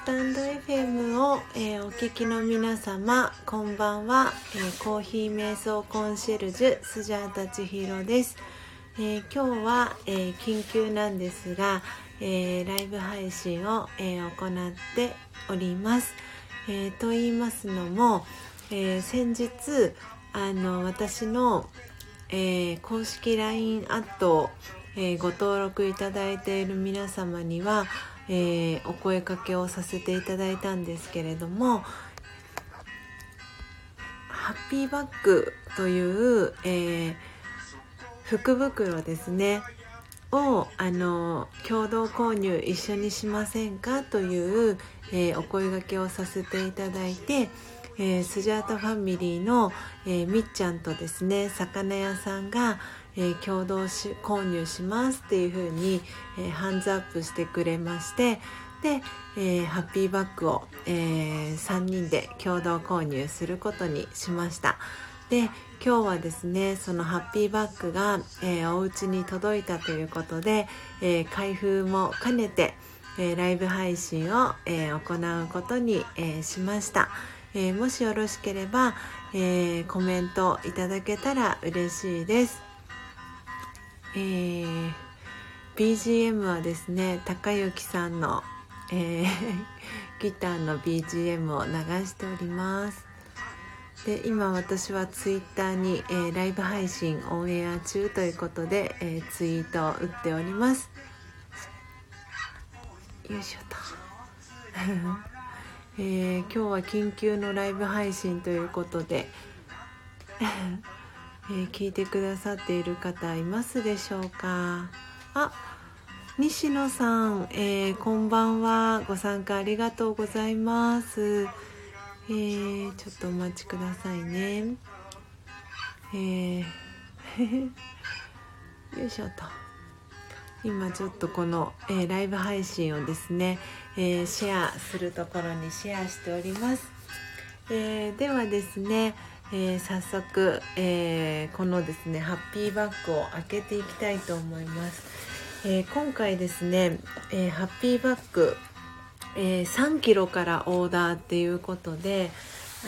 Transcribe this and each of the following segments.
スタンド FM を、えー、お聞きの皆様こんばんは、えー、コーヒー瞑想コンシェルジュスジャータ千尋です、えー、今日は、え緊急なんですが、えライブ配信を、え行っております、えと言いますのも、え先日あの私の、え公式 LINE アットえー、ご登録いただいている皆様には、えー、お声かけをさせていただいたんですけれどもハッピーバッグという、えー、福袋ですねをあの共同購入一緒にしませんかという、えー、お声がけをさせていただいて、えー、スジャータファミリーの、えー、みっちゃんとですね魚屋さんが、えー、共同し購入しますっていう風に、えー、ハンズアップしてくれましてで、えー、ハッピーバッグを、えー、3人で共同購入することにしました。で今日はですねそのハッピーバッグが、えー、お家に届いたということで、えー、開封も兼ねて、えー、ライブ配信を、え、行うことに、え、しました、え、もしよろしければ、え、コメントいただけたら嬉しいです。えー、BGM はですね高之さんの、えー、ギターの BGM を流しております。で今私はツイッターに、えー、ライブ配信オンエア中ということで、えー、ツイートを打っております。よいしょと、えー、今日は緊急のライブ配信ということで。えー、聞いてくださっている方いますでしょうか？あ西野さん、えー、こんばんは。ご参加ありがとうございます、えー、ちょっとお待ちくださいね。えー、よいしょと。今ちょっとこの、え、ライブ配信をですね、え、シェアするところにシェアしております、え、ではですねえー、早速、えー、このですねハッピーバッグを開けていきたいと思います、えー、今回ですね、えハッピーバッグ、え3 k g からオーダーっていうことで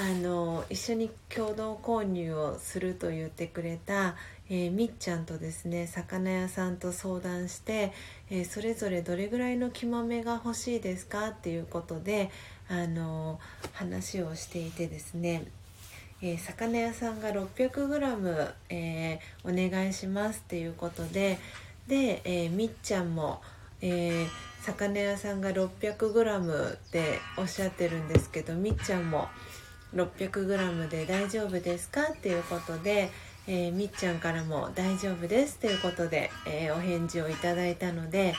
あの一緒に共同購入をすると言ってくれた、えみっちゃんとですね魚屋さんと相談して、えそれぞれどれぐらいの木豆が欲しいですかっていうことであの話をしていてですねえー、魚屋さんが 600g、えー、お願いしますっていうことでで、えー、みっちゃんも、え、魚屋さんが 600g っておっしゃってるんですけどみっちゃんも 600g で大丈夫ですかっていうことで、え、みっちゃんからも大丈夫ですということで、え、お返事をいただいたので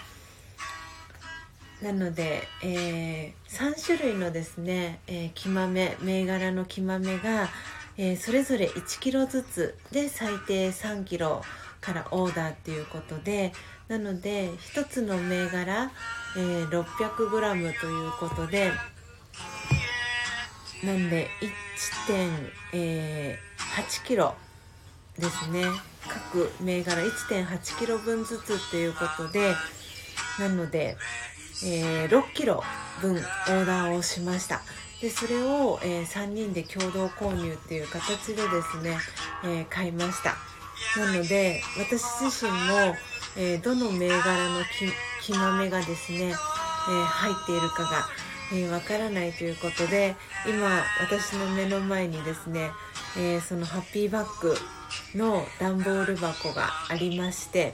なので、えー、3種類のですね、えー、木豆銘柄の木豆が、えー、それぞれ 1kg ずつで最低 3kg からオーダーっていうことでなので1つの銘柄、えー、600g ということでなんで 1.8kg ですね。各銘柄 1.8kg 分ずつっていうことでなので、えー、6kg 分オーダーをしました。でそれを、えー、3人で共同購入っていう形でですね、えー、買いました。なので私自身も、え、どの銘柄の木豆がですね、え入っているかがえわ、からないということで今私の目の前にですね、えそのハッピーバッグの段ボール箱がありまして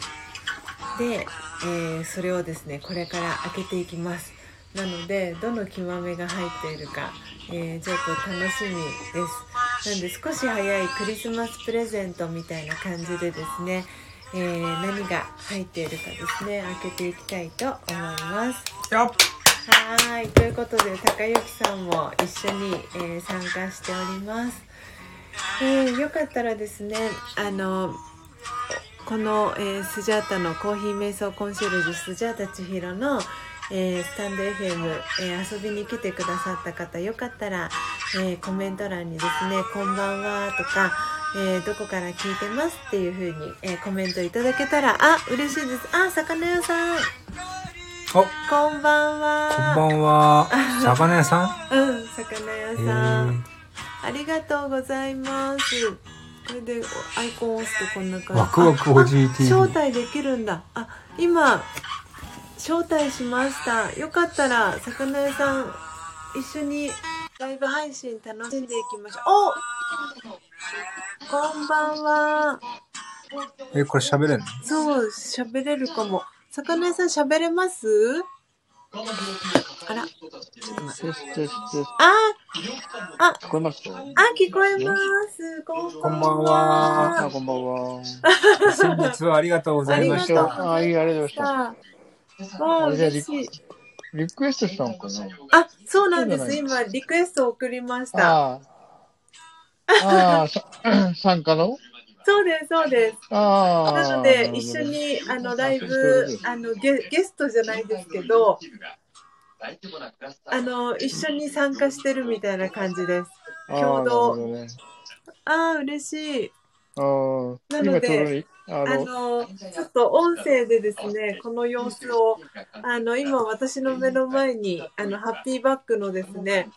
で、えそれをですねこれから開けていきます。なのでどの木豆が入っているか、えー、ちょっと楽しみです。なんで少し早いクリスマスプレゼントみたいな感じでですね、えー、何が入っているかですね開けていきたいと思います。はい。ということで高之さんも一緒に、えー、参加しております、えー、よかったらですねあのこの、えー、スジャータのコーヒー瞑想コンシェルジュスジャータ千尋のえー、スタンド FM、えー、遊びに来てくださった方よかったら、えー、コメント欄にですね「こんばんは」とか、えどこから聞いてますっていう風に、えコメントいただけたらあ嬉しいですあ魚屋さんこんばんは。こんばんは。魚屋さん？うん、魚屋へさん。ーありがとうございます。これでアイコンを押すとこんな感じ。ワクワクおじいあ TV。招待できるんだ。あ、今、招待しました。よかったら、魚屋さん、一緒にライブ配信楽しんでいきましょう。おこんばんは。え、これ喋れんの？そう、喋れるかも。魚屋さん喋れます？あら。テステステス。あ、聞こえますか？あ、聞こえます。こんこんばんはあ、こんばんは。先日はありがとうございました。あ、いい、ありがとうございまさあ、わあ、嬉しい。した。リクエストしたのかな？あ、そうなんです。今、リクエストを送りました。ああ。ああ、さ 参加の？そうです、そうです。なので、一緒に、あの、ライブあの、ゲゲストじゃないですけど、あの、一緒に参加してるみたいな感じです。共同ああ、嬉しい。ああ。なのでああの、の、ちょっと音声でですね、この様子を、あの、今私の目の前に、あの、ハッピーバッグのですね、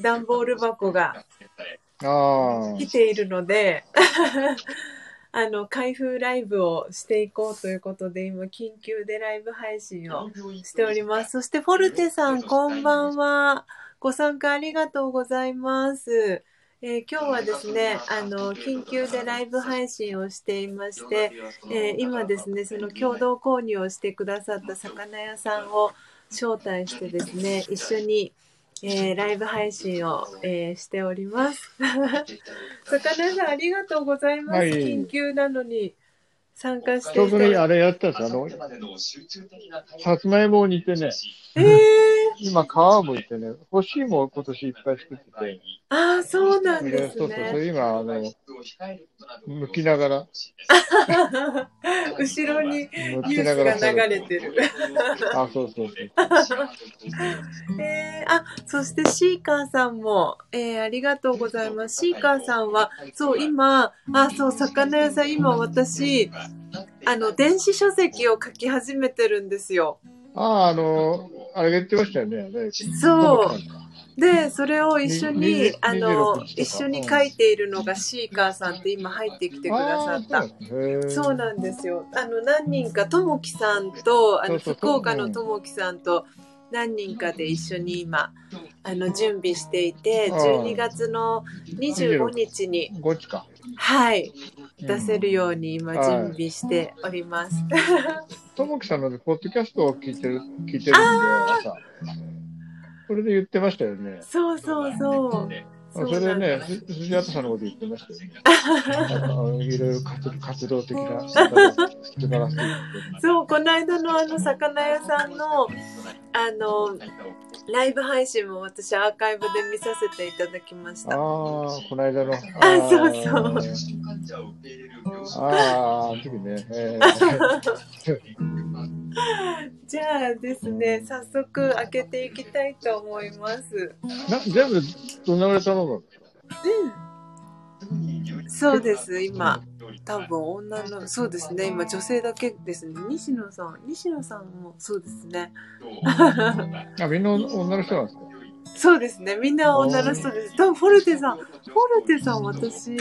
段ボール箱が。来ているので、あの、開封ライブをしていこうということで、今、緊急でライブ配信をしております。そして、フォルテさん、こんばんは。ご参加ありがとうございます。えー今日はですね、あの、緊急でライブ配信をしていまして、えー今ですね、その共同購入をしてくださった魚屋さんを招待してですね、一緒に、えーライブ配信を、えーしております。魚屋さん、ありがとうございます。はい。緊急なのに参加してちょうどね、いただあれやったん。です。あの、さつまいもを煮てね、えー、今皮を剥いてね、干し芋を今年いっぱい作ってて、ああ、そうなんでですそうそう、そね。れ今、あの、剥きながら、後ろに剥ニュースが流れてる。あ、そうそうそう。えー、あ、そしてシーカーさんも、えー、ありがとうございます。シーカーさんは、そう、今、あ、そう、魚屋さん、今私、あの、電子書籍を書き始めてるんですよ。ああ、あの、あれ言ってましたよね。そう。で、それを一緒にあの26、とか一緒に書いているのがシーカーさんって今入ってきてくださった。そうななんですよ。あの、何人か、ともきさんと、あの、福岡のともきさんと、何人かで一緒に今、あの、準備していて、あー12月の25日に。はい、うん出せるように今はい準備しております。ともきさんのねポッドキャストを聞いてる、聞いてるんで、朝。それで言ってましたよね。そうそうそう。それでね、す藤畑さんのこと言ってましたよね。いろいろ活活動的な 方が素晴らしいって。そう、この間のあの、魚屋さんの、あの、ライブ配信も私アーカイブで見させていただきましああ、た。この間の。ああそうそうああ、あの時ね。えー じゃあですね、早速開けていきたいと思います。な全部、どんなぐらい頼むんですか？そうです、今。多分女の、そうですね、今女性だけですね。西野さん、西野さんもそうですね。あ、みんな女の人なんですか？そうですね、みんな女の人です。多分フォルテさん、フォルテさん私、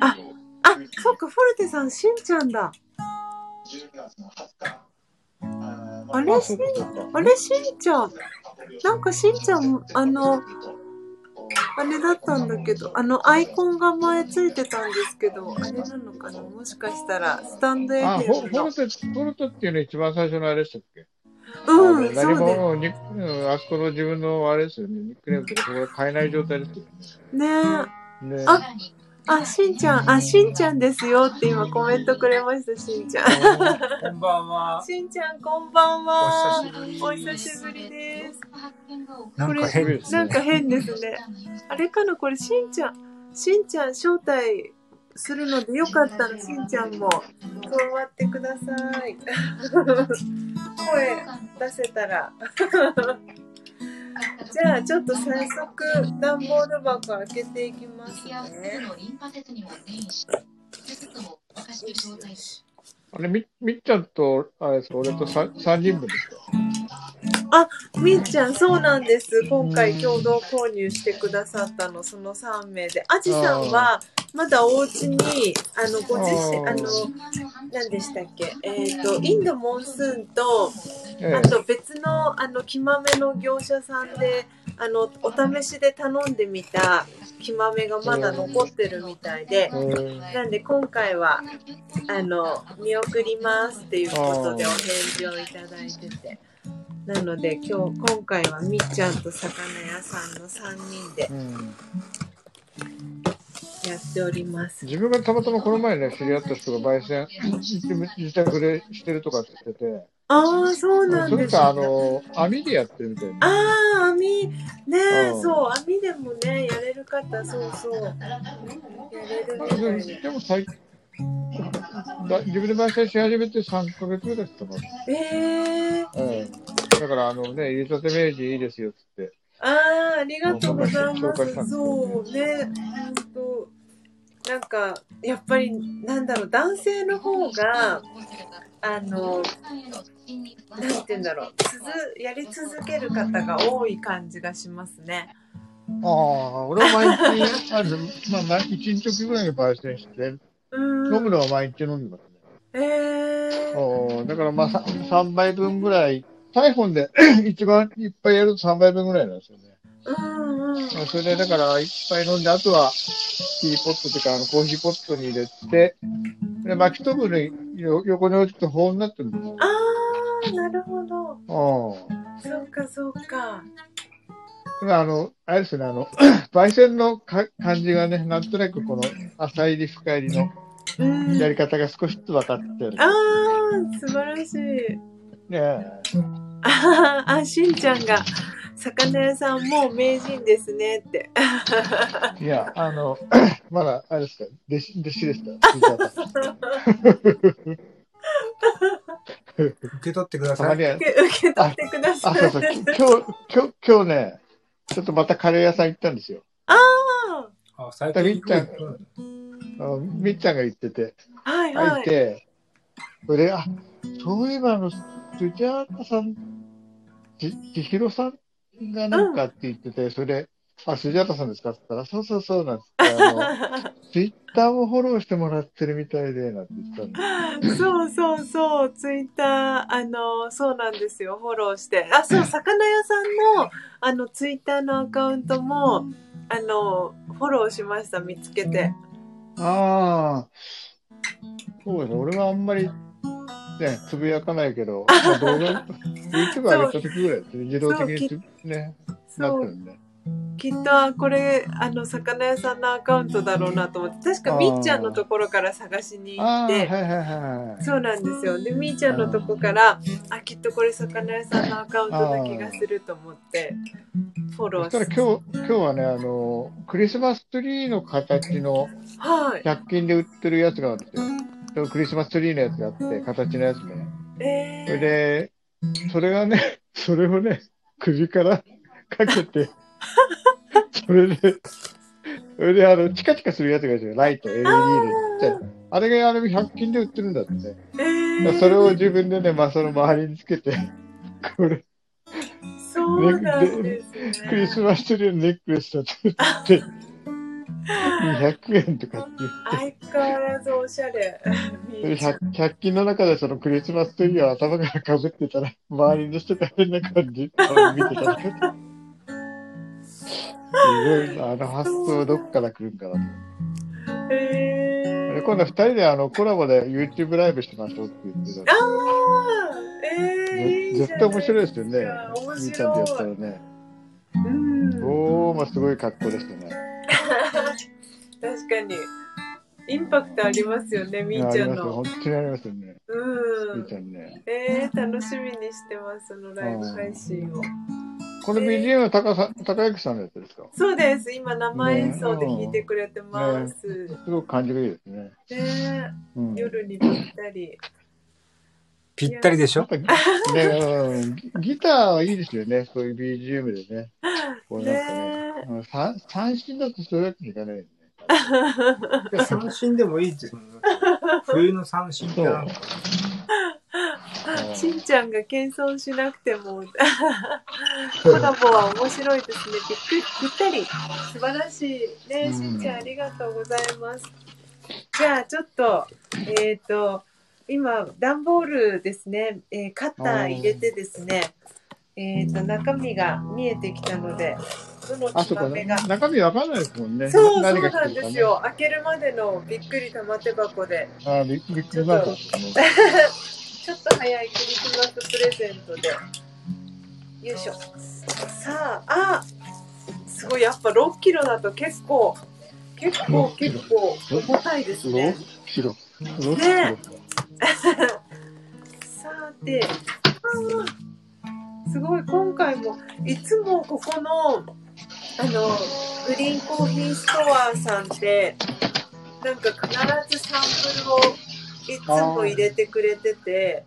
あ、あ、そっか、フォルテさん、しんちゃんだ。あれあ、そうかそうか。あれ、しんちゃん。なんかしんちゃん、あの、あれだったんだけど、あの、アイコンが前ついてたんですけど、あれなのかな？もしかしたら、スタンド FM のフォル。テ、フォルテっていうの一番最初のあれでしたっけ？うん、あの何そうでも、にうんあそこの自分のあれですよね、ニックネームとかこれ変えない状態ですよす。ねえ。ね。ねああ、しんちゃん、あ、しんちゃんですよって今コメントくれました、しんちゃん。こんばんは。しんちゃん、こんばんは。お久しぶりです。なんか変ですね。なんか変ですね。あれかなこれ、しんちゃん、しんちゃん招待するのでよかったら、しんちゃんも加わってください。声出せたら。じゃあ、ちょっと早速、段ボール箱開けていきますね。あれ、み、みっちゃんと、あれ、俺とさ三人分ですかみっちゃん、そうなんです。今回共同購入してくださったの、その3名で。あじさんは、まだお家に、あの、ご自身、あーあの、何でしたっけ、えっ、と、インドモンスーンと、えあと別の、あの、木豆の業者さんで、あの、お試しで頼んでみた木豆がまだ残ってるみたいで。え、ーなんで今回は、あの、見送りますっていうことでおあ返事をいただいてて。なので今日、今回はみっちゃんと魚屋さんの3人でうんやっております。自分がたまたまこの前ね、知り合った人が焙煎、自宅でしてるとかって言ってて、ああ、そうなんですそれか、あの、網でやってるみたいな。ああ、網、ねうんそう、網でもね、やれる方、そうそう。やれるみたいで。でも最だ自分で焙煎し始めて3ヶ月ぐらいですかな。ええうん。だから、あのね、入れたて明治いいですよっつって。ああ、ありがとうございます。そうね、本当なんか、やっぱり、なんだろう、男性の方が、あの、なんて言うんだろう、つづやり続ける方が多い感じがしますね。ああ、俺は毎日、ある、まあ、毎日一日ぐらいに焙煎して、うん。飲むのは毎日飲んでますね。ええおだからまあ 3, 倍分ぐらい、サイフォンで 一番いっぱいやると3倍分ぐらいなんですよね。うんうん。それでだからいっぱい飲んで、あとはティーポットというかあのコーヒーポットに入れて、で巻き飛ぶによ横に置くと保温になってるんですよ。ああ、なるほど。うんそうか、そうか。今あの、あれですね、あの、焙煎のか感じがね、なんとなくこの浅入り深入りのうん。やり方が少しずつ分かってる。ああ、素晴らしい。ねえあーあ、しんちゃんが、魚屋さんもう名人ですねって。いや、あの、まだ、あれですか、弟子、弟子ですか 受け取ってください。受、け受け取ってくださあ、い。そうそう、き今日、今日、今日ね、ちょっとまたカレー屋さん行ったんですよ。ああ、最近みっちゃんみっちゃんが行ってて、あ、はい空はいい。て、それで、あ、そういえばあの、スジャータさん、ち、ちひろさんがなんかって言ってて、それで、あ、スジャータさんですかって言ったら、そうそうそうなんつって、あの、ツイッターもフォローしてもらってるみたいで、なんて言ったんで。そうそうそう、ツイッター、あの、そうなんですよ、フォローして。あ、そう、魚屋さんの、あの、ツイッターのアカウントも、あの、フォローしました、見つけて。ああ、そうですね。俺はあんまり、ね、つぶやかないけど、まあ、動画、YouTube 上げた時ぐらい。自動的につね、なってる、んで。きっと、あこれ、あの、魚屋さんのアカウントだろうなと思って、確かみっちゃんのところから探しに行って、はいはいはい。そうなんですよ。で、みーちゃんのとこから、あ、きっとこれ魚屋さんのアカウントな気がすると思って、フォローそしたら今日、今日はね、あの、クリスマスツリーの形のはい。100均で売ってるやつがあるんですよ。そのクリスマスツリーのやつがあって、形のやつね。えそれで、それがね、それをね、首からかけて、それで、それであの、チカチカするやつがいるんですよ。ライト、LED で。あれがあれ100均で売ってるんだってえー、それを自分でね、まあその周りにつけて、これ、そうなんですね。クリスマスツリーのネックレスだって、200円とかって言って、相変わらずおしゃれ。みそれーちゃん 100, 100均の中でそのクリスマスツリーを頭からかぶってたら、周りの人が変な感じで見てたら、すごいな、あの発想どっから来るんかなと。えー、で今度二人であのコラボで YouTube ライブしましょうって言ってたあー、えー、いいじゃない絶対面白いですよね。面みーちゃんとやった。らね。うん。おー、まあすごい格好でしたね。確かに。インパクトありますよね、みーちゃんありますよ。の。本当にありますよね。うんみーち。ゃんね。えー、楽しみにしてます、そのライブ配信を。この BGM は高さ高之さんのやつですか？そうです、今生演奏で弾いてくれてます。すごく感じがいいですね。ねうん、夜にぴったり。ぴったりでしょ？ね、うんギギターはいいですよね。そういう BGM でね。こうなんかね。ねうん三三振だとそういうわけにいかないよね。三振でもいいって、その冬の三振ってなんか、しんちゃんが謙遜しなくても、コラボは面白いですね。びっくり、ぴったり。素晴らしい。ね、しんちゃんありがとうございます。じゃあ、ちょっと、えっ、と、今、段ボールですね、えーカッター入れてですね、えっ、と、中身が見えてきたので、どのあ、そうか。木豆が。中身わかんないですもんね。そう、そうなん。ですよ。開けるまでのびっくり玉手箱で。あ、びびっくりマークですね。ちょっと早いクリスマスプレゼントで。よいしょ。さあ、あすごい、やっぱ6キロだと結構、結構、6結構重たいですロね。キロ。ロキねロ。さて、すごい、今回も、いつもここの、あの、グリーンコーヒーストアさんって、なんか必ずサンプルをいつも入れてくれてて、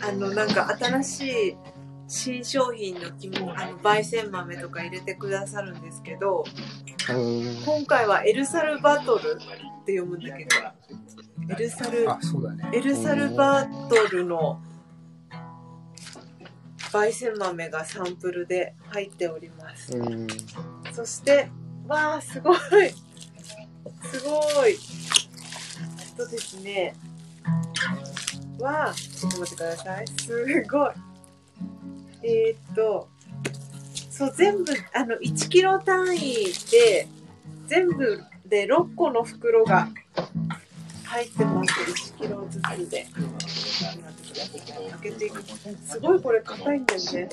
あの、なんか新しい新商品のきも、あの、焙煎豆とか入れてくださるんですけど、うん今回はエルサルバトルって読むんだけど、エルサル。エルサルバトルの焙煎豆がサンプルで入っております。うんそして、わあ、すごい。すごい。えっとですね。わあ、ちょっと待ってください。すごい。えーっと、そう、全部、あの、1キロ単位で、全部で6個の袋が入ってます。1キロずつで。開けていく。すごいこれ硬いんだよね。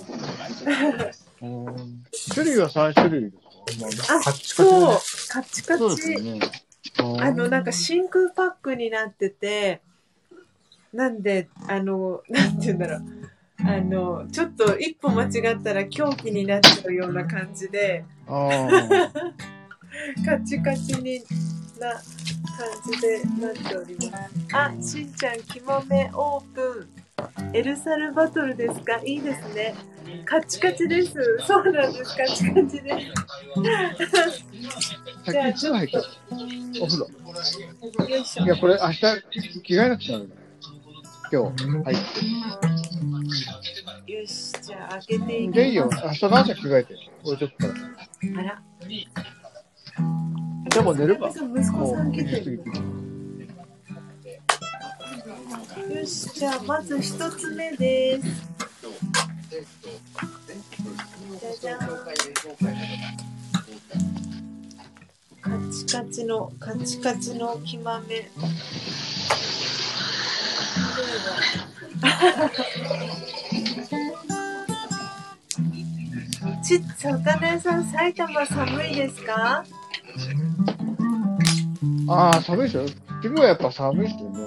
うん種類は3種類ですか？あ、そう、カッチカチ。ね。あの、なんか真空パックになってて、なんで、あの、なんて言うんだろう。あの、ちょっと一歩間違ったら狂気になっちゃうような感じで、ああ。カチカチにな感じでなっております。あ、しんちゃん、キモメオープン。エルサルバトルですか？いいですね。カチカチです。そうなんです。カチカチです。さっきいつも入ったお風呂。よいしょい。や、これ明日着替えなくちゃ今日入って。よし、じゃあ開けていきます。でいいよ。明日の朝着替えて。置いとくから。あら。じゃあもう寝るか。息子さん来てる。てよし、じゃあまず一つ目です。じゃじゃん。カチカチの、カチカチの木豆。ち、魚屋さん、埼玉寒いですか？ああ、寒いですよ。昼はやっぱ寒いですよね。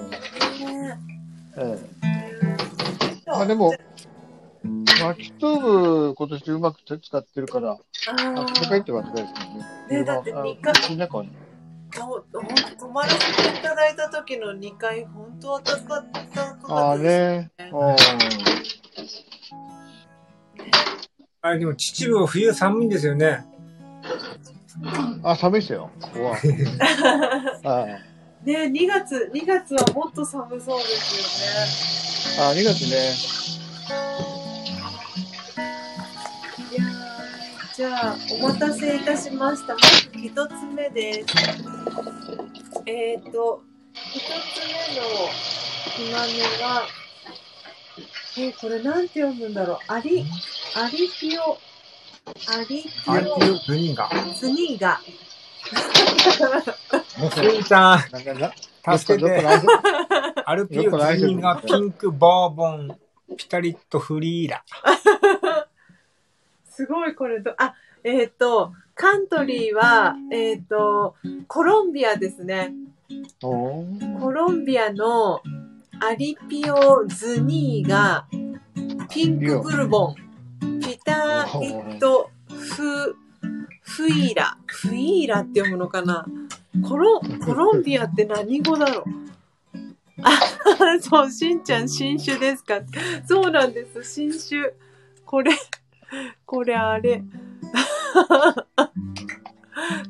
ねええ。まあでも、薪ストーブ今年うまく使ってるから、ああ、あ高いってわけですけどね。ねだってあ二回あ中はねとほん泊まらせていただいた時の2階、本当は高かったかああったですね。ああれ、でも秩父は冬寒いんですよね。あ、あ寒いですよ。ここ は。あね2月、2月はもっと寒そうですあ、2月ね。じゃあ、お待たせいたしました。まず1つ目です。えっ、ー、と、1つ目のひまめは、えーこれなんて読むんだろう。アリ、アリピオ、アリピオ、っていう国が。スニーガ。しんちゃん、なんかな、助けて。アルピオズニがピンクボーボン、ピタリッとフリーラ。すごいこれと、あ、えっ、と、カントリーは、えっ、と、コロンビアですね。コロンビアのアリピオズニーが、ピンクブルボン、ピタリッとフ、フイーラ、フイーラって読むのかな。コロ、コロンビアって何語だろう。あ、そう、しんちゃん新種ですか。そうなんです、新種。これ、これあれ。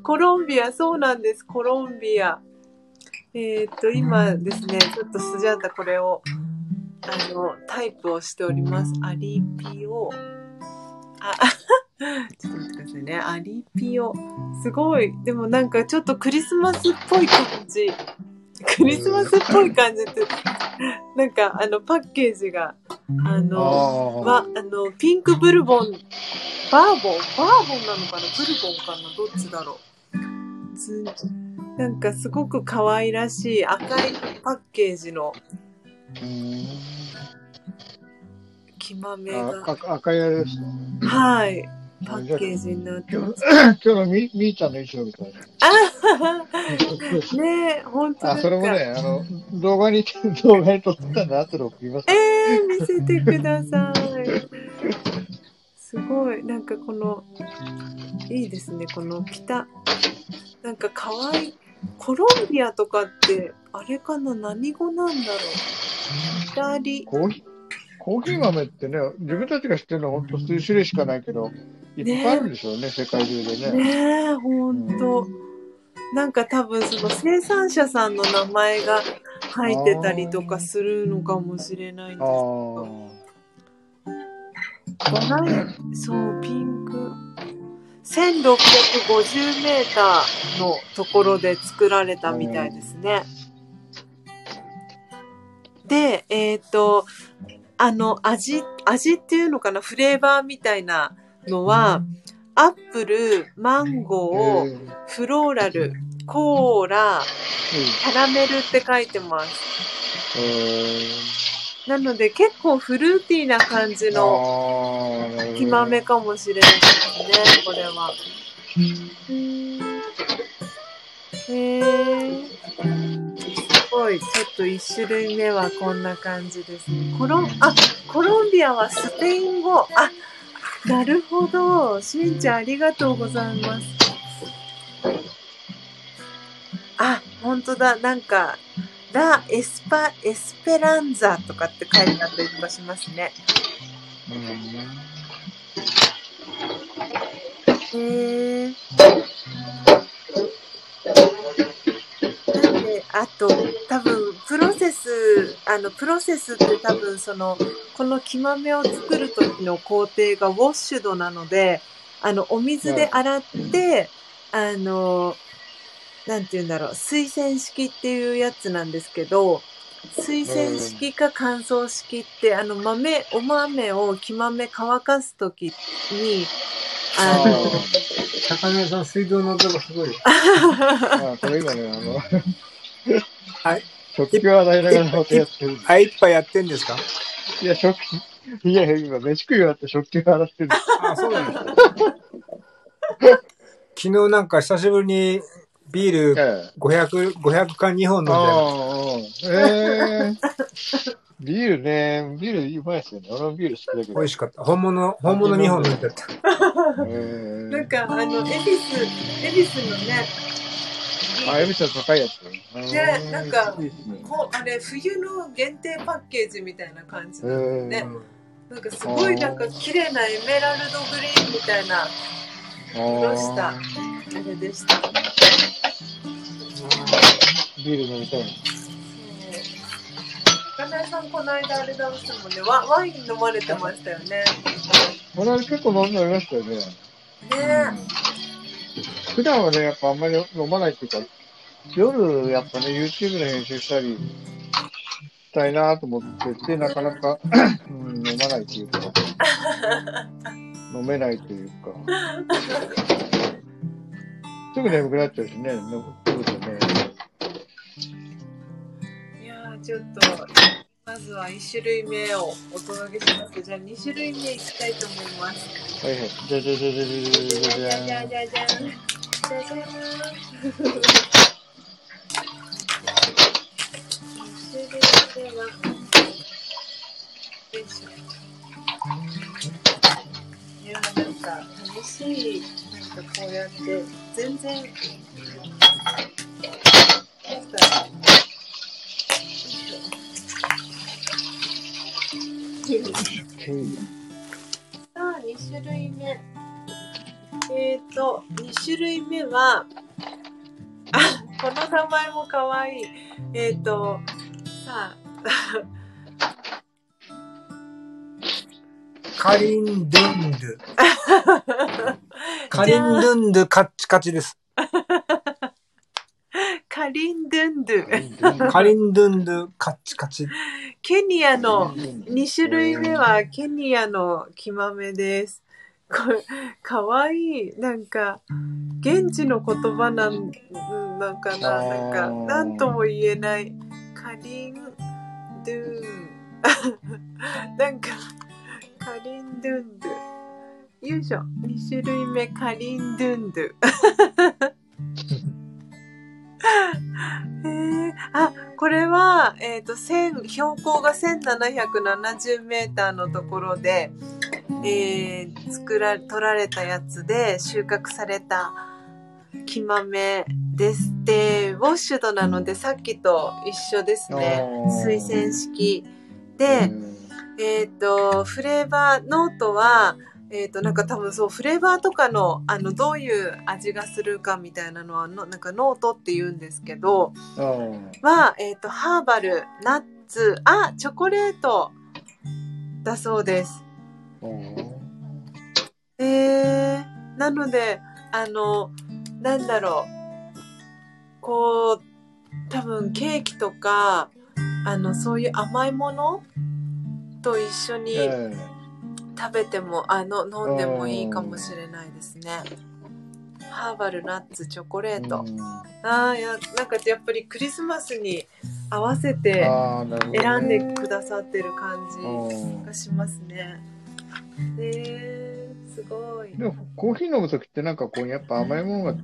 コロンビア、そうなんです、コロンビア。えーっと、今ですね、ちょっとスジャータこれをあの、タイプをしております。アリピオ。あ、ちょっと待ってくださいね。アリピオ。すごい。でもなんかちょっとクリスマスっぽい感じ。クリスマスっぽい感じって、なんかあのパッケージが、あの、は、あの、ピンクブルボン、バーボン？バーボンなのかな？ブルボンかな？どっちだろう？ずなんかすごく可愛らしい赤いパッケージのうん。木豆あが、赤赤いあれですね。はい、パッケージになって今ます。日のみ、みーちゃんの衣装みたいな。あ ねえ、本当あ、それもね、あの、動画に、動画に撮ったんで、後で送ります。えー、見せてください。すごい、なんかこの、いいですね、この北、なんか可愛い、コロンビアとかって、あれかな、何語なんだろう？左、コーヒー、コーヒー豆ってね、自分たちが知ってるのは本当数種類しかないけど、いっぱいあるんでしょうね、世界中でね。ねえ、ほんと。なんか多分その生産者さんの名前が入ってたりとかするのかもしれないんですあけど。そう、ピンク。1650メーターのところで作られたみたいですね。で、えっ、と、あの、味、味っていうのかな、フレーバーみたいなのは、アップル、マンあ。ゴー、えーフローラル、コーラ、うんキャラメルって書いてます。えなので結構フルーティーな感じー、の木豆かもしれないですね、これは。へーすごい。ちょっと一種類目はこんな感じですね。コロン、あ、コロンビアはスペイン語。あ、なるほど。しんちゃんありがとうございます。あ、本当だ。なんか、 La Espa、Esperanza とかって書いてあったりとかしますね。へえ。なあと、多分、プロセス、あの、プロセスって多分、その、この生豆を作る時の工程がウォッシュドなので、あの、お水で洗って、あの、なんて言うんだろう、水洗式っていうやつなんですけど、水洗式か乾燥式って、あの、豆、お豆を木豆乾かす時に、あの、高根さん、水道の音がすごい。ああ、これ今ね、あの、はい。食器を洗いながらやってる。あ、一杯やってんですか？いや、食器、いや、今、飯食い終わって食器を洗ってる。あ、そうなんですか。昨日なんか久しぶりにビールええ500、500缶2本飲んで、ああ、ええビールね、ビールうまいですよね。俺もビール好きだけど。美味しかった。本物、本物2本飲んじゃった。えなんか、あの、恵比寿、恵比寿のね、あ、エビちゃん高いやつ。ねなんかいいっすね。こうあれ、冬の限定パッケージみたいな感じえなね。なんかすごいなんか綺麗なエメラルドグリーンみたいな、あどうした？あれでした。ビール飲みたいな。かなえさん、この間あれだしたもんね、ワワイン飲まれてましたよね。これ結構飲んでましたよね。ね普段はね、やっぱあんまり飲まないっていうか、夜やっぱね、YouTube の編集したりしたいなと思ってて、なかなか、うん、飲まないというか、飲めないというか、すぐ眠くなっちゃうしね、飲むとね。いや、ちょっと、まずは1種類目をお届けします。じゃあ2種類目いきたいと思います。はいはい。じゃじゃじゃじゃじゃじゃじゃじゃじゃじゃじゃじゃじゃん。じゃじゃーん。2種類目は、よいやーなんか楽しい、なんかこうやって、全然、なんか、よいしょ。さあ、2種類目。えっ、ー、と、2種類目は、あ、この名前もかわいい。えっ、ー、と、さあ、カリンドゥンドゥ。カリンドゥンドゥカッチカチです。カリンドゥンドゥ。カリンドゥンドゥカッチカチ。ケニアの2種類目はケニアの木豆です。これ、かわいい。なんか、現地の言葉なん、なんかな、なんか、なんとも言えない。カリンドゥン。なんか、カリンドゥンドゥ。よいしょ。2種類目、カリンドゥンドゥ。これは、えっ、と、千、標高が1770メーターのところで、えー、作ら、取られたやつで収穫された生豆です。で、ウォッシュドなのでさっきと一緒ですね。水洗式。で、えっ、と、フレーバー、ノートは、えっ、と、なんか多分そう、フレーバーとかの、あの、どういう味がするかみたいなのはの、なんかノートって言うんですけど、は、えっ、と、ハーバル、ナッツ、あ、チョコレートだそうです。えー、なので、あの、なんだろう、こう、多分ケーキとか、あの、そういう甘いものと一緒に食べても、あの、飲んでもいいかもしれないですね。ハーバル、ナッツ、チョコレート。ああ、いや、なんかやっぱりクリスマスに合わせて選んでくださってる感じがしますね。えー、すごい。でも、コーヒー飲むときってなんかこう、やっぱ甘いものが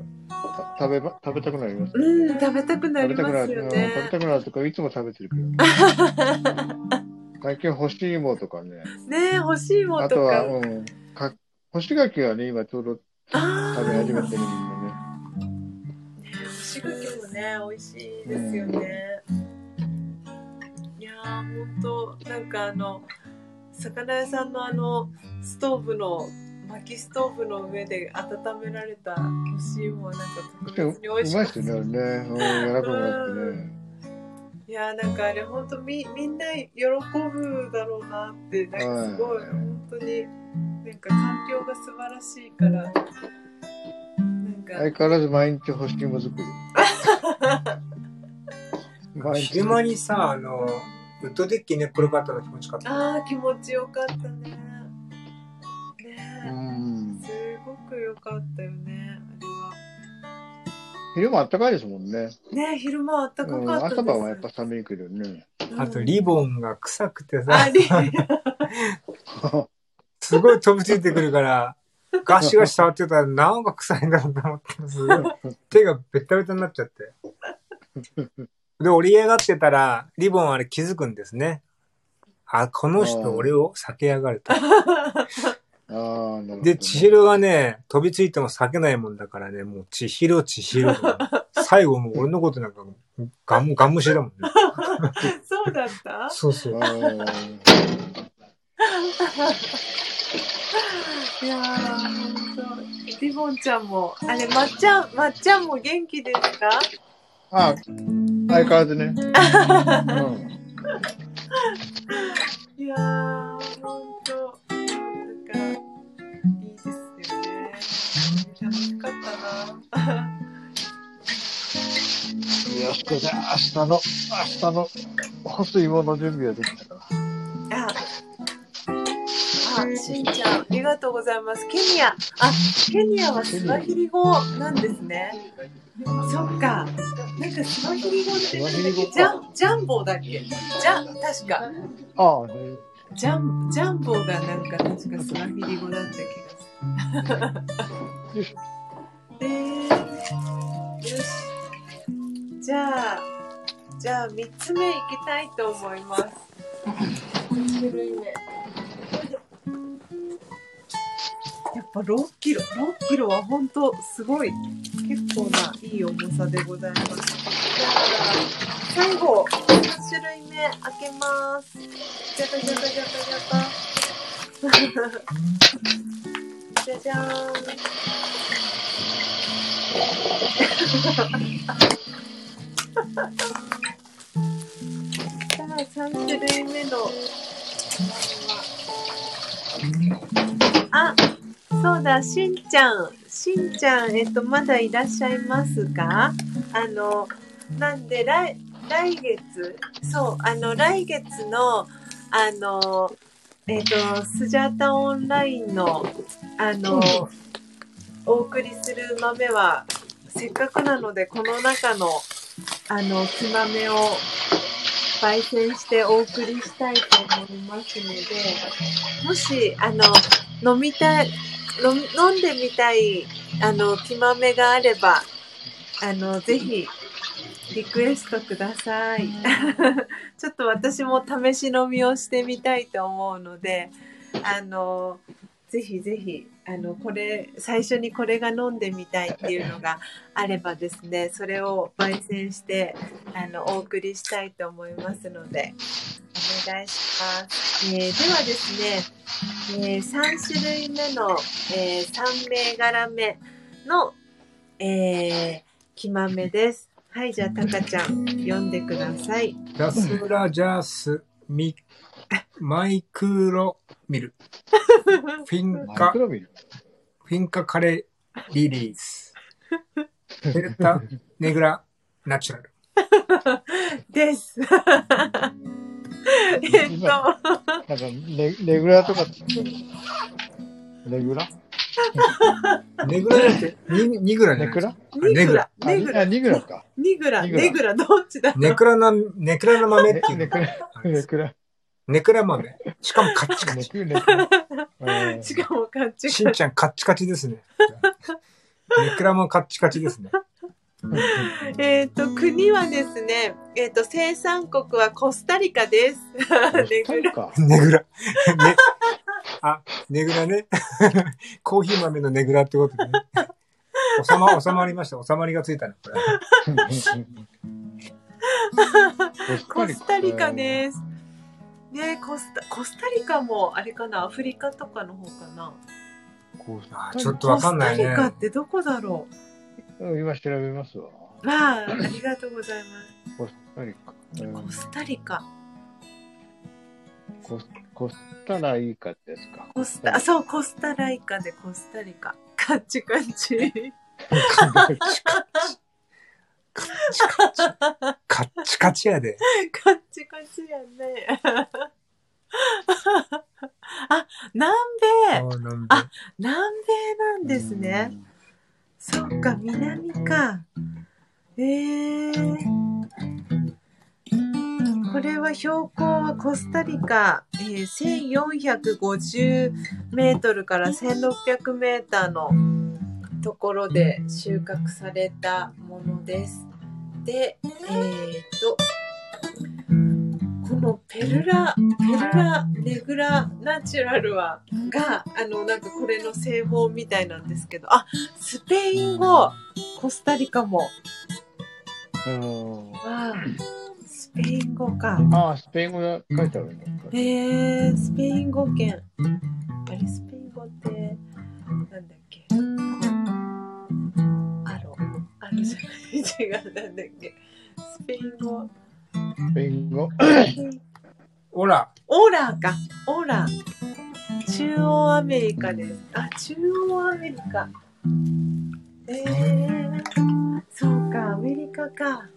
食べば、食べたくなります、ね、うん、食べたくなりますよね。食べたくなるとか、いつも食べてるけど、ね。最近干し芋とかね。ね干し芋とか。あとは、うん。か干し柿はね、今ちょうど食べ始めてるみんなね。干し柿もね、美味しいですよね。うん、いやー、ほんと、なんかあの、魚屋さんのあの、ストーブの、薪ストーブの上で温められた干し芋はなんか特別に美味しい。うまいですよね、あれね。うん、柔らかくなってね。いやなんかあれ本当みみんな喜ぶだろうなってなんかすごい、本当になんか環境が素晴らしいからなんか。相変わらず毎日干し芋作り 昼間にさあのウッドデッキ寝っ転がったの気持ちよかったああ気持ちよかったね。ねうん。すごくよかったよねあれは昼間あったかいですもんね。ね昼間あったかかったです、うん、朝晩はやっぱ寒いけどね。あとリボンが臭くてさ、すごい飛びついてくるから、ガシガシ触ってたらなんか臭いんだろうと思って、すごい手がベタベタになっちゃって。で、折り上がってたら、リボンあれ気づくんですね。あ、この人俺を避けやがると。あね、で、千尋がね、飛びついても避けないもんだからね、もう千尋、千尋。最後もう俺のことなんか、ガン、ガン無視だもんね。そうだった？そうそう。いやー、ほんと。リボンちゃんも、あれ、まっちゃん、まっちゃんも元気ですか？あ、相変わらずね。うん、いやー、ほんと。楽しかったな。よし、これで明日の、明日の干す芋の準備はできたから。あ、あ、しんちゃん、ありがとうございます。ケニア、あ、ケニアはスワヒリ語なんですね。そっか。なんかスワヒリ語ってジャン、ジャンボだっけ？ジャン、確か。ああ、ね、ジャン、ジャンボがなんか確かスワヒリ語だった気がする。えー、よし。じゃあ、じゃあ3つ目いきたいと思います。3種類目。やっぱ6キロ、6キロは本当すごい、結構ないい重さでございます。じゃあ、最後、3種類目開けます。じゃかじゃかじゃかじゃか。じゃじゃーん。さあ、3種類目の。ら、しんちゃん、しんちゃん、えっと、まだいらっしゃいますか？あの、なんで、来、来月、そう、あの、来月の、あの、えっと、スジャータオンラインの、あの、お送りする豆は、せっかくなので、この中の、あの、木豆を焙煎してお送りしたいと思いますので、もし、あの、飲みたい、飲んでみたい、あの、木豆があれば、あの、ぜひ、リクエストください。ちょっと私も試し飲みをしてみたいと思うので、あの、ぜひぜひ、あの、これ、最初にこれが飲んでみたいっていうのがあればですね、それを焙煎して、あの、お送りしたいと思いますので、お願いします。えーではですね、え3種類目の、え3銘柄目の、えー、木豆です。はい、じゃあ、たかちゃん、読んでください。ラスラジャスミ、マイクロミル。フィンカク、ロビル。フィンカカレリリース。デルタネグラナチュラル。です。えっと、なんか、レレグラとかって言ってるレグラ ネグラじゃなくて、ニニグラじゃないネクラニグラ、あネグラあ、、ニグラか。ニグラ、ネグラ、どっちだ？ネクラな、ネクラな豆っていうのネネクラ、ネクラ。ネクラ豆。しかもカッチカチ。しかもカッチしんちゃんカッチカチですね。ネクラもカッチカチですね。えっ、と、国はですね、えっ、と、生産国はコスタリカです。ネグラ。か。ネグラ。ね、あ、ネグラね。コーヒー豆のネグラってことでね。収ま、収まりました。収まりがついたね、これ。コスタリカです。ねコスタ、コスタリカも、あれかな、アフリカとかの方かな？コスあちょっとわかんないねコスタリカってどこだろう？ん今調べますわ。うああ、ありがとうございまコスタリカ。コスタリカ。コスコスタライカってやつか？コスタ、あ、そう、コスタライカでコスタリカ。カッチカチ。カッチカチ。カッチカチ。カッチカチやで。カッチカチやね。あ、南米あなんであ南米なんですね。そっか、南か。ええこれは標高はコスタリカ、えー、1450メートルから1600メーターのところで収穫されたものです。で、えっ、と、このペルラ、ペルラネグラナチュラルは、が、あの、なんかこれの製法みたいなんですけど、あ、スペイン語、コスタリカも。うん。わあ、スペイン語か。ああ、スペイン語が書いてあるんだ。えー、スペイン語圏。あれ、スペイン語って、なんだっけ。アロ。アロじゃない。違う、なんだっけ。スペイン語。スペイン語。ほら、オーラーか。オーラー。中央アメリカです。あ、中央アメリカ。えー、そうか、アメリカか。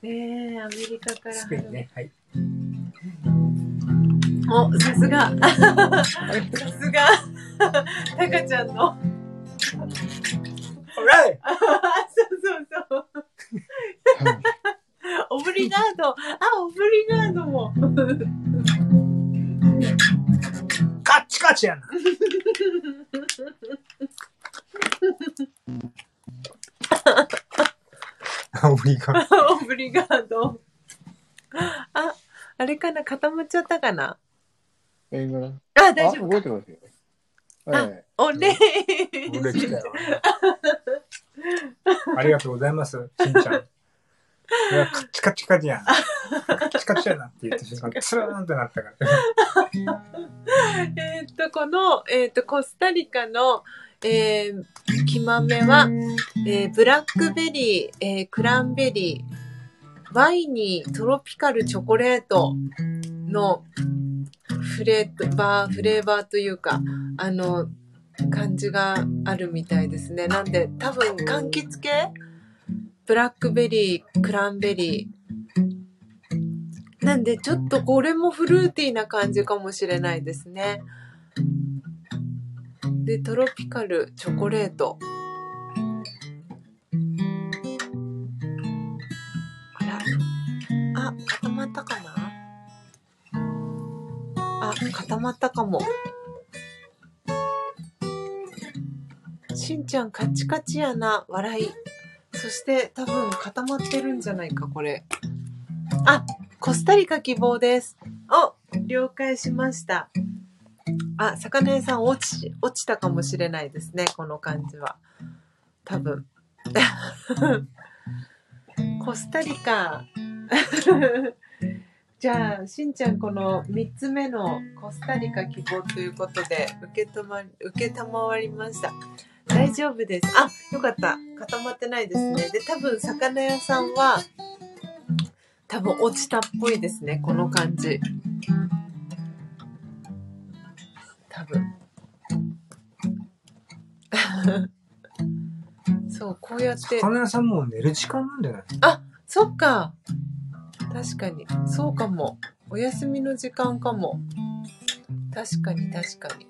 えー、アメリカからスペインね。はい。お、さすが。さすが。タカちゃんの。ほらいそうそうそう。オブリガード。あ、オブリガードも。カッチカチやな。あ、オリガオブリガード。あ、あれかな固まっちゃったかな？スペイン語だ。あ、あ、大丈夫か。覚えてますよ。えお礼。俺来たよ。ありがとうございます、しんちゃん。いや、カッチカチカチやん。カッチカチやなって言った瞬間、ツーンってなったから。えーっと、この、えーっと、コスタリカの、えー、木豆は、えーブラックベリー、えークランベリー、ワイニー、トロピカルチョコレートのフレーバー、フレーバーというか、あの、感じがあるみたいですね。なんで多分柑橘系？ブラックベリー、クランベリー。なんでちょっとこれもフルーティーな感じかもしれないですね。で、トロピカルチョコレート。あら。あ、固まったかな？あ、固まったかも。しんちゃんカチカチやな、笑い。そして多分固まってるんじゃないか、これ。あ、コスタリカ希望です。お、了解しました。あ、魚屋さん落ち、落ちたかもしれないですね、この感じは。多分。コスタリカ。じゃあ、しんちゃん、この3つ目のコスタリカ希望ということで、受け止まり、受けたまわりました。大丈夫です。あ、よかった。固まってないですね。で、多分、魚屋さんは、多分落ちたっぽいですね、この感じ。多分。そう、こうやって。魚屋さんもう寝る時間なんじゃない？そっか。確かに。そうかも。お休みの時間かも。確かに、確かに。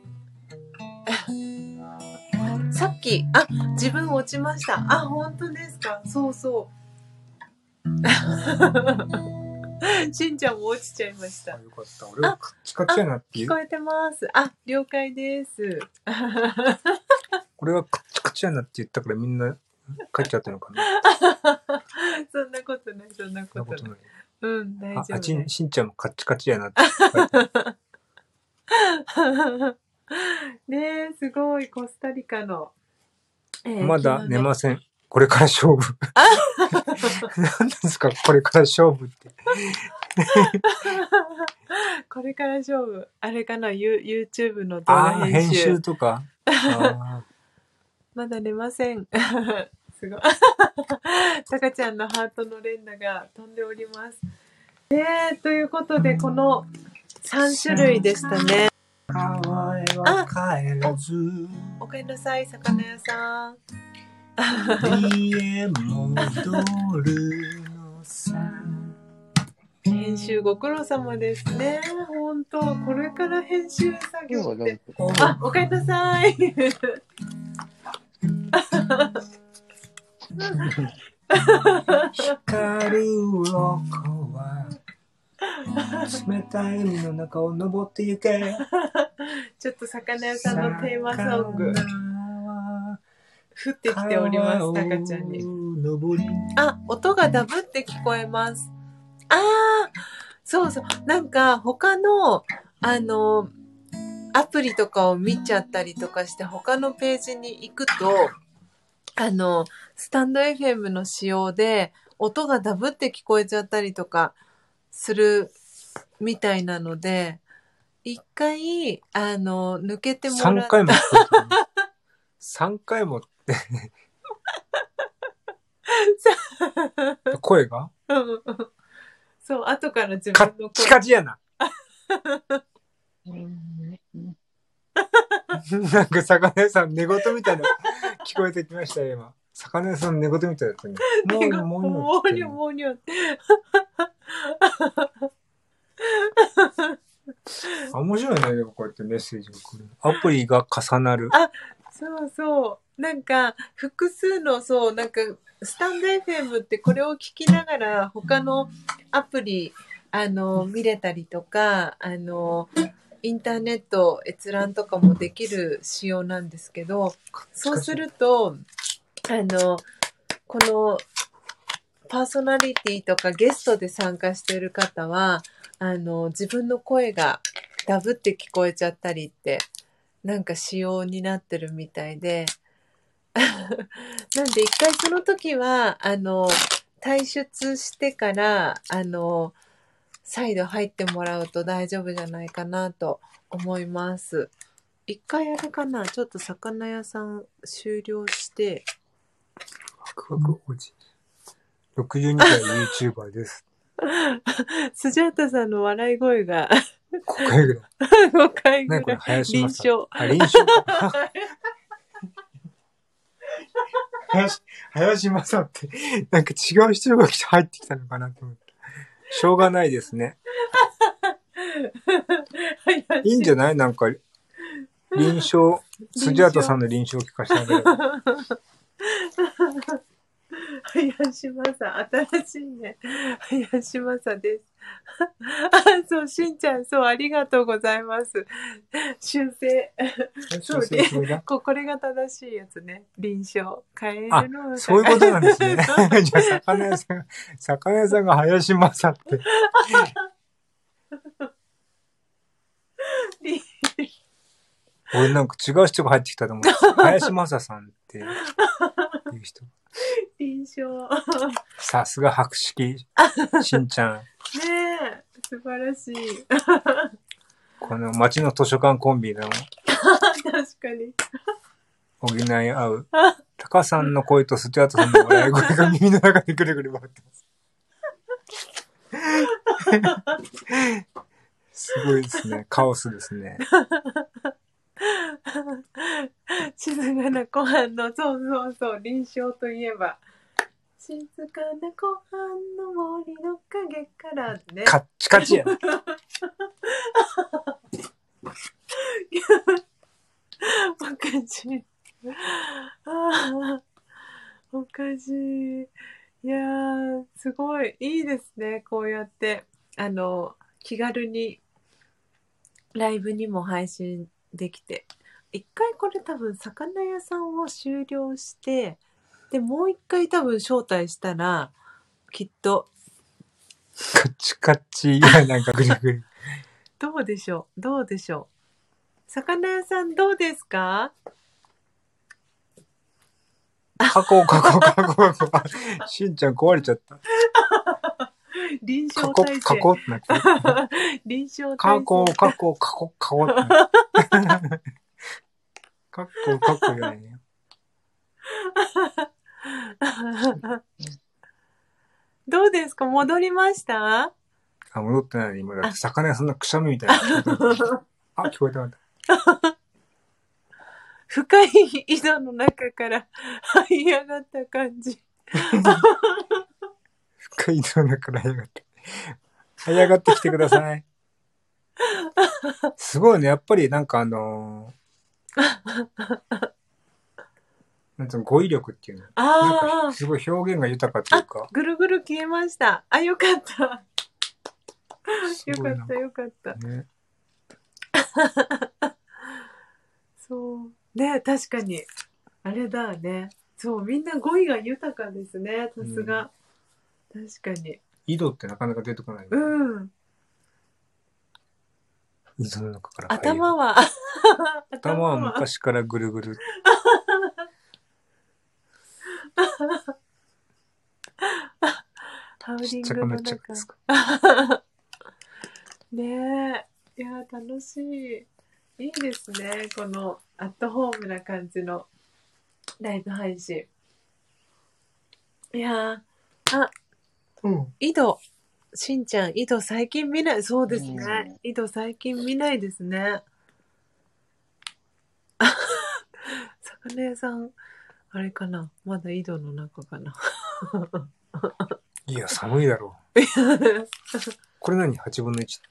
さっき、あ、自分落ちました。あ、本当ですか？そうそう。しんちゃんも落ちちゃいましたあ。よかった。俺はカッチカチやなっていう。聞こえてます。あ、了解です。俺はカッチカチやなって言ったからみんな帰っちゃったのかな。そんなことない、そんなこととないい。うん、大あ、あちん、丈夫です。しんちゃんもカッチカチやなって。ねえ、すごい、コスタリカの。えーまだ寝ません。これから勝負。何ですかこれから勝負って。これから勝負。あれかな、ユ YouTube の動ああ、画編集。編集とか。あまだ寝ません。すごい。たかちゃんのハートの連打が飛んでおります。ねえ、ということで、この3種類でしたね。ー川へは帰らず、おかえりなさい、魚屋さん。家戻るのさ。編集ご苦労様ですね。本当これから編集作業って。あ、おかえりなさい。光る鱗は冷たい海の中を登ってゆけ。ちょっと魚屋さんのテーマソング、降ってきております、たかちゃんに。あ、音がダブって聞こえます。ああ、そうそう。なんか他の、あの、アプリとかを見ちゃったりとかして他のページに行くと、あの、スタンド FM の仕様で音がダブって聞こえちゃったりとかするみたいなので、一回、あの、抜けてもら3回も聞こえてる。3回も。声が？うんうんそう、後から自分の声チカチやな。なんか魚屋さん寝言みたいな聞こえてきましたよ、今。魚屋さん寝言みたいだったね。もう、もう、ももううにょもうにょって。あ面白いね、でもこうやってメッセージが来る。アプリが重なる。そうそう。なんか、複数の、そう、なんか、スタンド FM ってこれを聞きながら、他のアプリ、あの、見れたりとか、あの、インターネット閲覧とかもできる仕様なんですけど、そうすると、あの、この、パーソナリティとかゲストで参加している方は、あの、自分の声がダブって聞こえちゃったりって、なんか仕様になってるみたいで、なんで一回その時は、あの、退出してから、あの、再度入ってもらうと大丈夫じゃないかなと思います。一回あれかなちょっと魚屋さん終了して、ワクワクおじ。62歳 YouTuber です。スジャータさんの笑い声が 5回ぐらい。5回ぐらい。林臨正。床。あ、臨床か。林、林正って、なんか違う人が来て入ってきたのかなと思って。しょうがないですね。いいんじゃない？なんか、臨床、スジャータさんの臨床を聞かせてあげれば。林正、新しいね。林正です。あ、そう、しんちゃん、そう、ありがとうございます。修正。そう修正するなここれが正しいやつね。臨床。カエルあの。そういうことなんですね。じゃあ、魚屋さん、魚屋さんが林正って。俺なんか違う人が入ってきたと思って。林正さんっていう人。臨床。さすが博識、しんちゃん。ねえ、素晴らしい。この町の図書館コンビの確かに。補い合う。タカさんの声とスチュアートさんの笑い声が耳の中でぐるぐる回ってます。すごいですね。カオスですね。静かな湖畔の、そうそうそう、臨床といえば。静かな湖畔の森の陰からね。カッチカチやな。おかしい。ああ、おかしい。いやー、すごい、いいですね。こうやって、あの、気軽にライブにも配信できて。一回これ多分、魚屋さんを終了して、で、もう一回多分招待したら、きっと、カッチカチやなんかぐるぐる。どうでしょう？どうでしょう？魚屋さんどうですか？過去、過去、過去、過去。あしんちゃん壊れちゃった。臨過去、床体制。過去ってなって。臨床過体制去、過去、過去、過去ってなって。過去、過去じゃないね。どうですか？戻りました？あ、戻ってないね。今だって魚屋さんのくしゃみみたいな。あ、聞こえた。深い井戸の中から這い上がった感じ。深いの中から這い上がって。這い上がってきてください。すごいね。やっぱりなんかあのーなんつうの、語彙力っていうの。あかすごい表現が豊かっていうかあ、。ぐるぐる消えました。あ、よかった。すよかった、よかった。ね。そう。ね確かに。あれだね。そう、みんな語彙が豊かですね。さすが。確かに。井戸ってなかなか出てこない。うん。井戸の中から頭。は、頭は昔からぐるぐる。ハウリンちっちゃグの中くなっちゃうん。ですか。ねえ。いや、楽しい。いいですね。このアットホームな感じのライブ配信。いやー、あ、うん。井戸。しんちゃん、井戸最近見ない。そうですね。井戸最近見ないですね。あ 魚屋さん、あれかなまだ井戸の中かないや、寒いだろう。これ何 ?8 分の1って。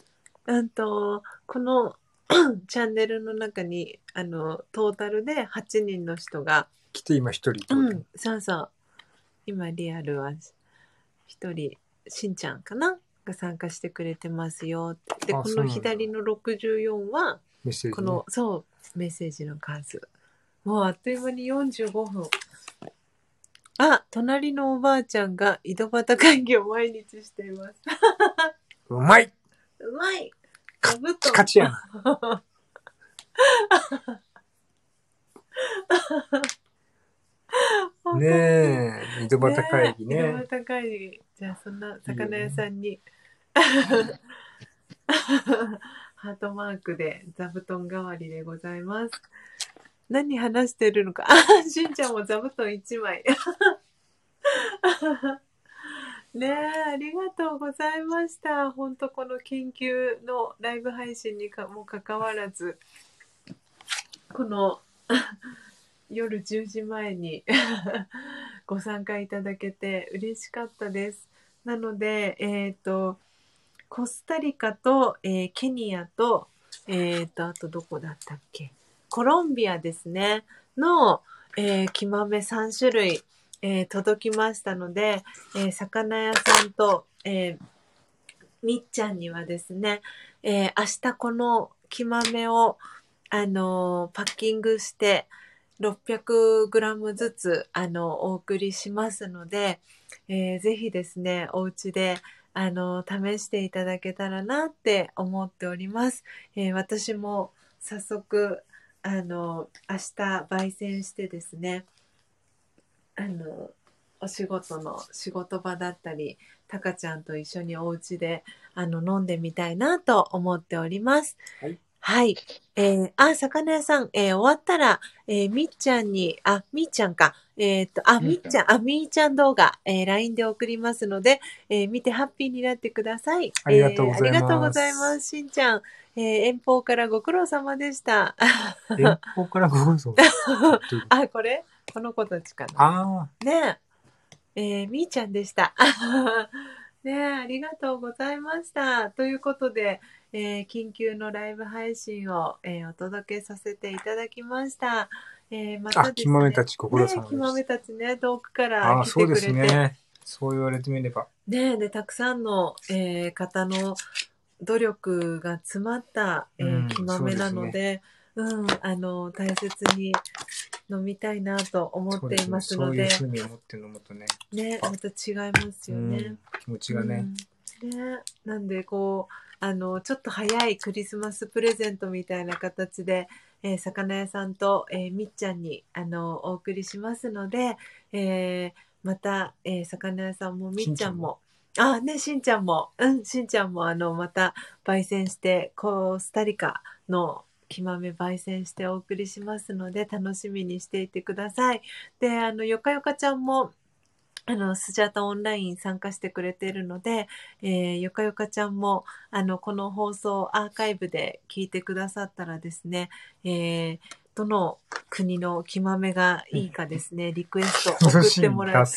うんと、この チャンネルの中に、あの、トータルで8人の人が、来て今一人うん、そうそう。今リアルは一人、しんちゃんかな？が参加してくれてますよって。で、このあそうなんだ左の64は、メッセージ、ね。この、そう、メッセージの数。もうあっという間に45分。あ、隣のおばあちゃんが井戸端会議を毎日しています。うまいうまいカ座布団カチやな。ねえ、井戸端会議ねえ井ね。戸端会議。じゃあそんな魚屋さんに ハートマークで座布団代わりでございます。何話してるのか。あ、しんちゃんも座布団1枚。ねえ、ありがとうございました。本当この研究のライブ配信にかもかかわらず、この夜10時前に ご参加いただけて嬉しかったです。なので、えっ、と、コスタリカと、えーケニアと、えっ、と、あとどこだったっけ？コロンビアですね。の、えー、木豆3種類、えー届きましたので、えー魚屋さんと、えみっちゃんにはですね、え明日この木豆を、あのパッキングして、600g ずつ、あの、お送りしますので、えーぜひですね、お家で、あの、試していただけたらなって思っております。えー私も早速、あの、明日焙煎してですね、あの、お仕事の仕事場だったり、タカちゃんと一緒にお家で、あの、飲んでみたいなと思っております。はい。はい。えー、あ、魚屋さん、えー終わったら、えーみっちゃんに、あ、みっちゃんか。えっ、と、あ、みみっちゃんあ、みーちゃん動画、えー LINE で送りますので、えー見てハッピーになってください。ありがとうございますえーありがとうございます。しんちゃん、えー遠方からご苦労様でした。遠方からご苦労様 あ、これ？この子たちかな。あねえ、えーみーちゃんでした。ねえ、ありがとうございました。ということで、えー緊急のライブ配信を、えーお届けさせていただきました。えーまあ。あ、たですね、木豆たちご苦労様で木豆した。たちね、遠くかあらあ、来そうですてくれて。ね。そう言われてみれば。ねえ、で、たくさんの、えー方の努力が詰まった、えーうん木豆なので、うん、あの、大切に飲みたいなと思っていそうですね。そますので、ういうふうに思って飲むとね、ね、また違いますよね。うん気持ちがね。うん。ね、なんで、こう、あの、ちょっと早いクリスマスプレゼントみたいな形で、えー魚屋さんと、えーみっちゃんに、あの、お送りしますので、えーまた、えー魚屋さんもみっちゃんも、あ、ね、しんちゃんも、うん、しんちゃんも、あの、また、焙煎して、コスタリカの木豆焙煎してお送りしますので、楽しみにしていてください。で、あの、よかよかちゃんも、あの、スジャータオンライン参加してくれているので、えーよかよかちゃんも、あの、この放送アーカイブで聞いてくださったらですね、えーどの国の木豆がいいかですね、リクエスト送ってもらえ。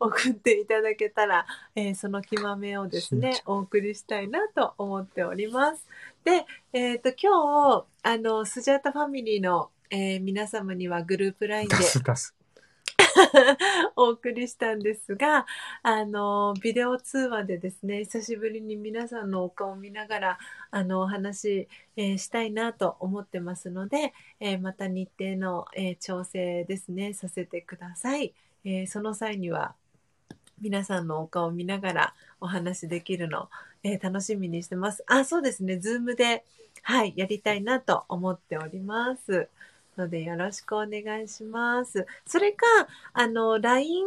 送っていただけたら、えーその木豆をですねお送りしたいなと思っております。で、えっ、と、今日、あの、スジャータファミリーの、えー皆様にはグループ LINE で出す出す。お送りしたんですが、あの、ビデオ通話でですね、久しぶりに皆さんのお顔を見ながら、あの、お話、えーしたいなと思ってますので、えーまた日程の、えー調整ですね、させてください。えーその際には、皆さんのお顔を見ながらお話できるの、えー楽しみにしてます。あ、そうですね、ズームで、はい、やりたいなと思っております。ので、よろしくお願いします。それか、あの、LINE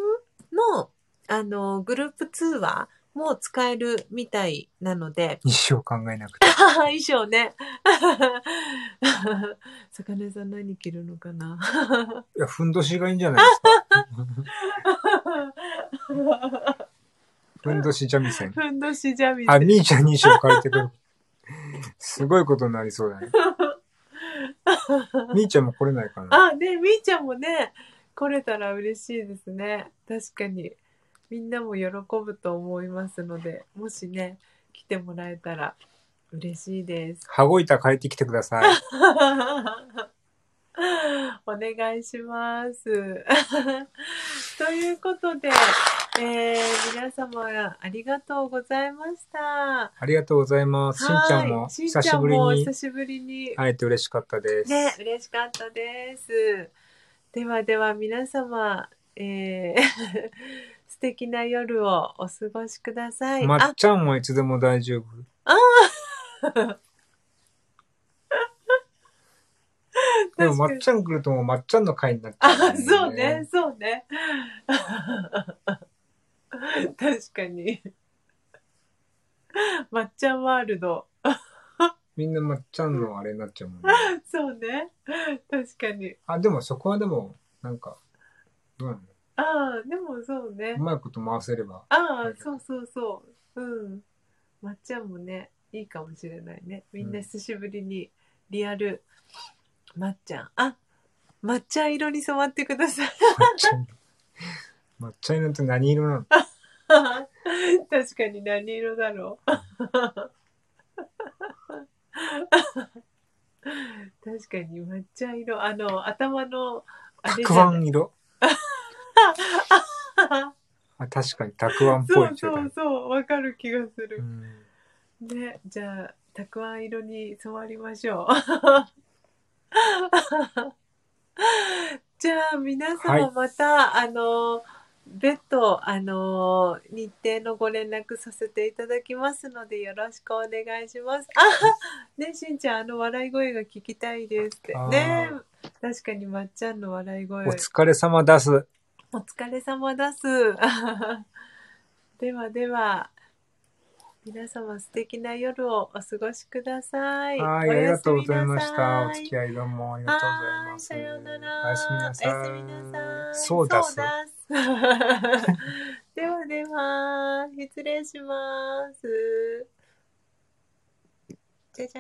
の、あの、グループ通話も使えるみたいなので、一生考えなくて。衣装ね。魚屋さん何着るのかな？いや、ふんどしがいいんじゃないですか。ふんどし三味線。ふんどしじゃみあ、みーちゃんに衣装変えてくる。すごいことになりそうだね。みーちゃんも来れないかな？あ、ねみーちゃんもね、来れたら嬉しいですね。確かに。みんなも喜ぶと思いますので、もしね、来てもらえたら嬉しいです。羽子板借りてきてください。お願いします。ということで、えー皆様ありがとうございました。ありがとうございます。しんちゃんも久しちゃんもぶりに久しぶりに会えて嬉しかったです。ね、嬉しかったです。ではでは皆様、えー 素敵な夜をお過ごしください。あまっ、ちゃんもいつでも大丈夫？でも、まっちゃん来るともうまっちゃんの会になっちゃあ、んだよそうね、。そうね。確かに。まっちゃんワールド。みんなまっちゃんのあれになっちゃうもんね。そうね。確かに。あ、でもそこはでも、なんか、どうなのああ、でもそうねう。まいこと回せれば。ああ、そうそうそう。うん。まっちゃんもね、いいかもしれないね。みんな久しぶりにリアル、まっちゃん。あ、抹茶色に染まってください。抹茶色。抹茶色って何色なの？確かに何色だろう。確かに抹茶色。あの、頭の、あれじたくゃないあん色 あ確かにたくあんっぽそいうそうそう、わかる気がする。うんね、じゃあ、たくあん色に染まりましょう。じゃあ、皆はい様また、あの、別途、あの、日程のご連絡させていただきますので、よろしくお願いします。あね、しんちゃん、あの笑い声が聞きたいですってね、確かにまっちゃんの笑い声。お疲れ様です。お疲れ様です。ではでは、皆様素敵な夜をお過ごしください。はい、ありがとうございました。お付き合いどうもありがとうございます。さようなら。おやすみなさい。おやすみなさい。そうだす。そうだすではでは、失礼します。